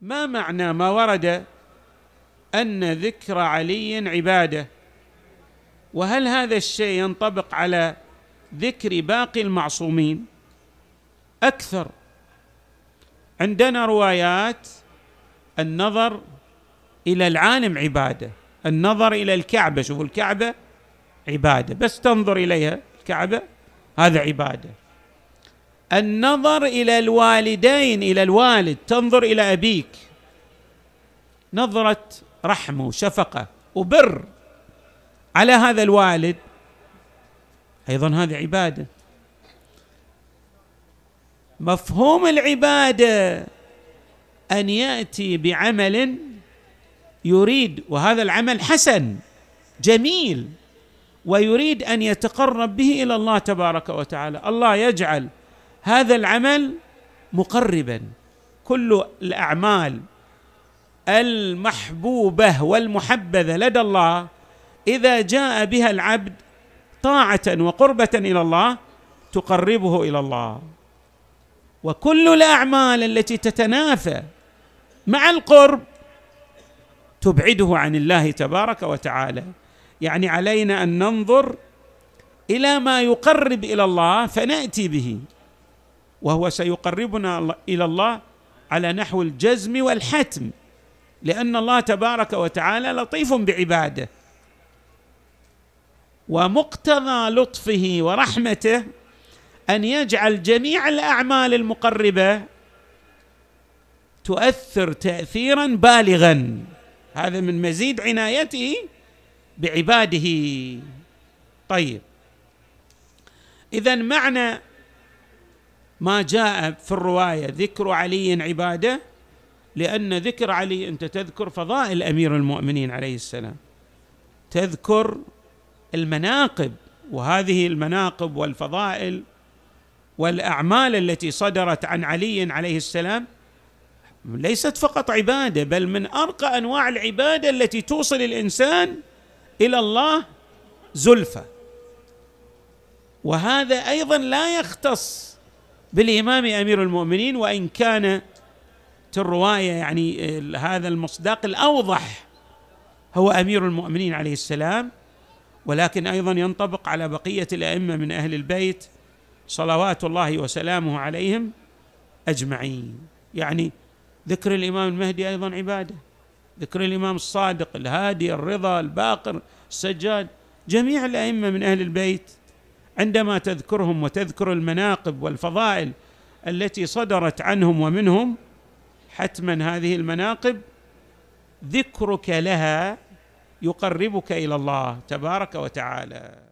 ما معنى ما ورد أن ذكر علي عبادة؟ وهل هذا الشيء ينطبق على ذكر باقي المعصومين؟ أكثر عندنا روايات النظر إلى العالم عبادة النظر إلى الكعبة شوفوا الكعبة عبادة بس تنظر إليها الكعبة هذا عبادة. النظر إلى الوالدين إلى الوالد تنظر إلى أبيك. نظرة رحمه وشفقه وبر على هذا الوالد. أيضا هذه عبادة. مفهوم العبادة أن يأتي بعمل يريد وهذا العمل حسن جميل ويريد أن يتقرب به إلى الله تبارك وتعالى. الله يجعل هذا العمل مقربا. كل الأعمال المحبوبة والمحبذة لدى الله إذا جاء بها العبد طاعة وقربة إلى الله تقربه إلى الله. وكل الأعمال التي تتنافى مع القرب تبعده عن الله تبارك وتعالى. يعني علينا أن ننظر إلى ما يقرب إلى الله فنأتي به. وهو سيقربنا إلى الله على نحو الجزم والحتم. لأن الله تبارك وتعالى لطيف بعباده. ومقتضى لطفه ورحمته أن يجعل جميع الأعمال المقربة تؤثر تاثيرا بالغا. هذا من مزيد عنايته بعباده. طيب. اذا معنى ما جاء في الرواية ذكر علي عبادة لأن ذكر علي أنت تذكر فضائل أمير المؤمنين عليه السلام. تذكر المناقب وهذه المناقب والفضائل والأعمال التي صدرت عن علي عليه السلام ليست فقط عبادة بل من أرقى أنواع العبادة التي توصل الإنسان إلى الله زلفى. وهذا أيضا لا يختص بالإمام أمير المؤمنين وإن كانت الرواية يعني هذا المصداق الأوضح هو أمير المؤمنين عليه السلام ولكن أيضا ينطبق على بقية الأئمة من أهل البيت صلوات الله وسلامه عليهم أجمعين. يعني ذكر الإمام المهدي أيضا عبادة ذكر الإمام الصادق الهادي الرضا الباقر السجاد جميع الأئمة من أهل البيت عندما تذكرهم وتذكر المناقب والفضائل التي صدرت عنهم ومنهم حتما هذه المناقب ذكرك لها يقربك إلى الله تبارك وتعالى.